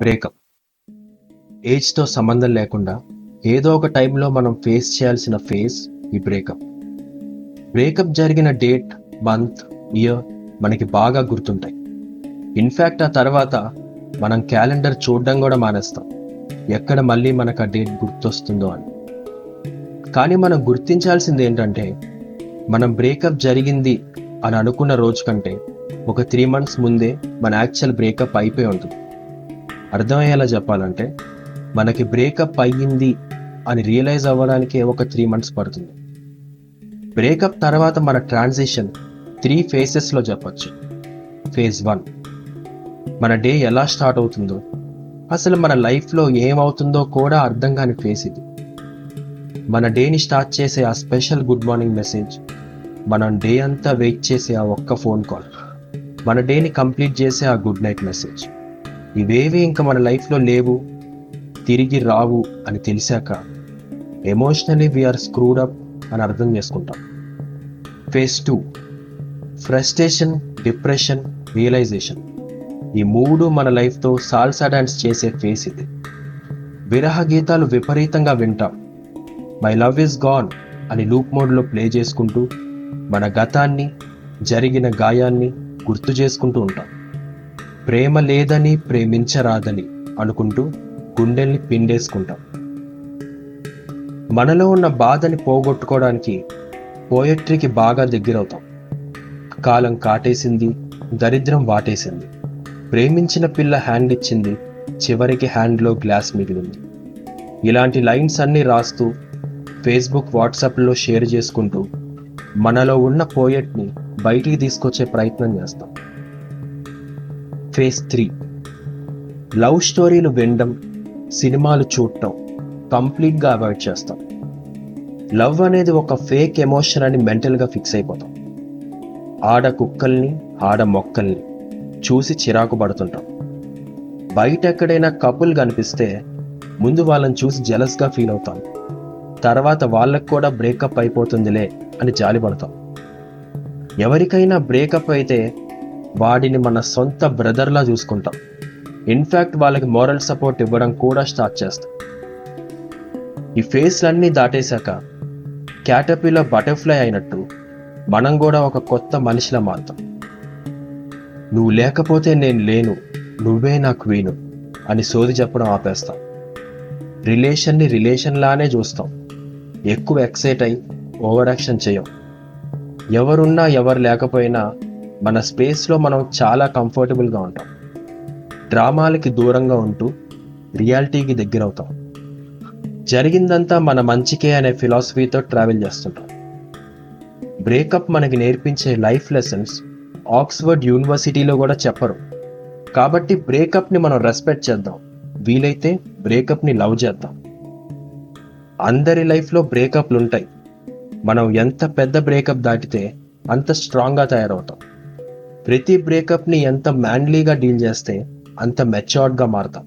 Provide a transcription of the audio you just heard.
Breakup. ఏజ్తో సంబంధం లేకుండా ఏదో ఒక టైంలో మనం ఫేస్ చేయాల్సిన ఫేస్ ఈ బ్రేకప్. బ్రేకప్ జరిగిన డేట్ మంత్ ఇయర్ మనకి బాగా గుర్తుంటాయి. ఇన్ఫ్యాక్ట్ ఆ తర్వాత మనం క్యాలెండర్ చూడడం కూడా మానేస్తాం. ఎక్కడ మళ్ళీ మనకు ఆ డేట్ గుర్తొస్తుందో అని. కానీ మనం గుర్తించాల్సింది ఏంటంటే మనం బ్రేకప్ జరిగింది అని అనుకున్న రోజు కంటే ఒక త్రీ మంత్స్ ముందే మన యాక్చువల్ బ్రేకప్ అయిపోయి ఉంటుంది. అర్థమయ్యేలా చెప్పాలంటే మనకి బ్రేకప్ అయ్యింది అని రియలైజ్ అవ్వడానికి ఒక త్రీ మంత్స్ పడుతుంది. బ్రేకప్ తర్వాత మన ట్రాన్సిషన్ త్రీ ఫేసెస్లో చెప్పచ్చు. ఫేజ్ వన్ మన డే ఎలా స్టార్ట్ అవుతుందో అసలు మన లైఫ్లో ఏమవుతుందో కూడా అర్థం కాని ఫేస్ ఇది. మన డేని స్టార్ట్ చేసే ఆ స్పెషల్ గుడ్ మార్నింగ్ మెసేజ్ మనం డే అంతా వెయిట్ చేసే ఆ ఒక్క ఫోన్ కాల్ మన డేని కంప్లీట్ చేసే ఆ గుడ్ నైట్ మెసేజ్ ఇవేవి ఇంకా మన లైఫ్లో లేవు తిరిగి రావు అని తెలిసాక ఎమోషనలీ వీఆర్ స్క్రూడ్ అప్ అని అర్థం చేసుకుంటాం. Phase two frustration depression realisation ఈ మూడు మన లైఫ్తో సాల్సా డాన్స్ చేసే ఫేస్ ఇది. విరహ గీతాలు విపరీతంగా వింటాం. మై లవ్ ఇస్ గాన్ అని లూప్ మోడ్లో ప్లే చేసుకుంటూ మన గతాన్ని జరిగిన గాయాన్ని గుర్తు చేసుకుంటూ ఉంటాం. ప్రేమ లేదని ప్రేమించరాదని అనుకుంటూ గుండెల్ని పిండేసుకుంటాం. మనలో ఉన్న బాధని పోగొట్టుకోవడానికి పోయట్రీకి బాగా దగ్గరవుతాం. కాలం కాటేసింది దరిద్రం వాటేసింది. ప్రేమించిన పిల్ల హ్యాండ్ ఇచ్చింది చివరికి హ్యాండ్లో గ్లాస్ మిగిలింది. ఇలాంటి లైన్స్ అన్నీ రాస్తూ ఫేస్బుక్ వాట్సాప్లో షేర్ చేసుకుంటూ మనలో ఉన్న పోయట్ని బయటికి తీసుకొచ్చే ప్రయత్నం చేస్తాం. Phase three. లవ్ స్టోరీలు వినడం సినిమాలు చూడటం కంప్లీట్గా అవాయిడ్ చేస్తాం. లవ్ అనేది ఒక ఫేక్ ఎమోషన్ అని మెంటల్గా ఫిక్స్ అయిపోతాం. ఆడ కుక్కల్ని ఆడ మొక్కల్ని చూసి చిరాకు పడుతుంటాం. బయట ఎక్కడైనా కపుల్ కనిపిస్తే ముందు వాళ్ళని చూసి జెలస్గా ఫీల్ అవుతాం. తర్వాత వాళ్ళకు కూడా బ్రేకప్ అయిపోతుందిలే అని జాలిపడతాం. ఎవరికైనా బ్రేకప్ అయితే వాడిని మన సొంత బ్రదర్లా చూసుకుంటాం. ఇన్ఫ్యాక్ట్ వాళ్ళకి మోరల్ సపోర్ట్ ఇవ్వడం కూడా స్టార్ట్ చేస్తాం. ఈ ఫేస్లన్నీ దాటేశాక క్యాటపీలో బటర్ఫ్లై అయినట్టు మనం కూడా ఒక కొత్త మనిషిలా మారుతాం. నువ్వు లేకపోతే నేను లేను నువ్వే నా క్వీను అని సోది చెప్పడం ఆపేస్తాం. రిలేషన్ని రిలేషన్లానే చూస్తాం. ఎక్కువ ఎక్సైట్ అయి ఓవర్ యాక్షన్ చేయం. ఎవరున్నా ఎవరు లేకపోయినా మన స్పేస్లో మనం చాలా కంఫర్టబుల్గా ఉంటాం. డ్రామాలకి దూరంగా ఉంటూ రియాలిటీకి దగ్గరవుతాం జరిగిందంతా మన మంచికే అనే ఫిలాసఫీతో ట్రావెల్ చేస్తుంటాం. బ్రేకప్ మనకి నేర్పించే లైఫ్ లెసన్స్ ఆక్స్ఫర్డ్ యూనివర్సిటీలో కూడా చెప్పరు. కాబట్టి బ్రేకప్ని మనం రెస్పెక్ట్ చేద్దాం. వీలైతే బ్రేకప్ని లవ్ చేద్దాం. అందరి లైఫ్లో బ్రేకప్లు ఉంటాయి మనం ఎంత పెద్ద బ్రేకప్ దాటితే అంత స్ట్రాంగ్గా తయారవుతాం. ప్రతి బ్రేకప్ని ఎంత మ్యాన్లీగా డీల్ చేస్తే అంత మెచ్యూర్డ్గా మారుతాం.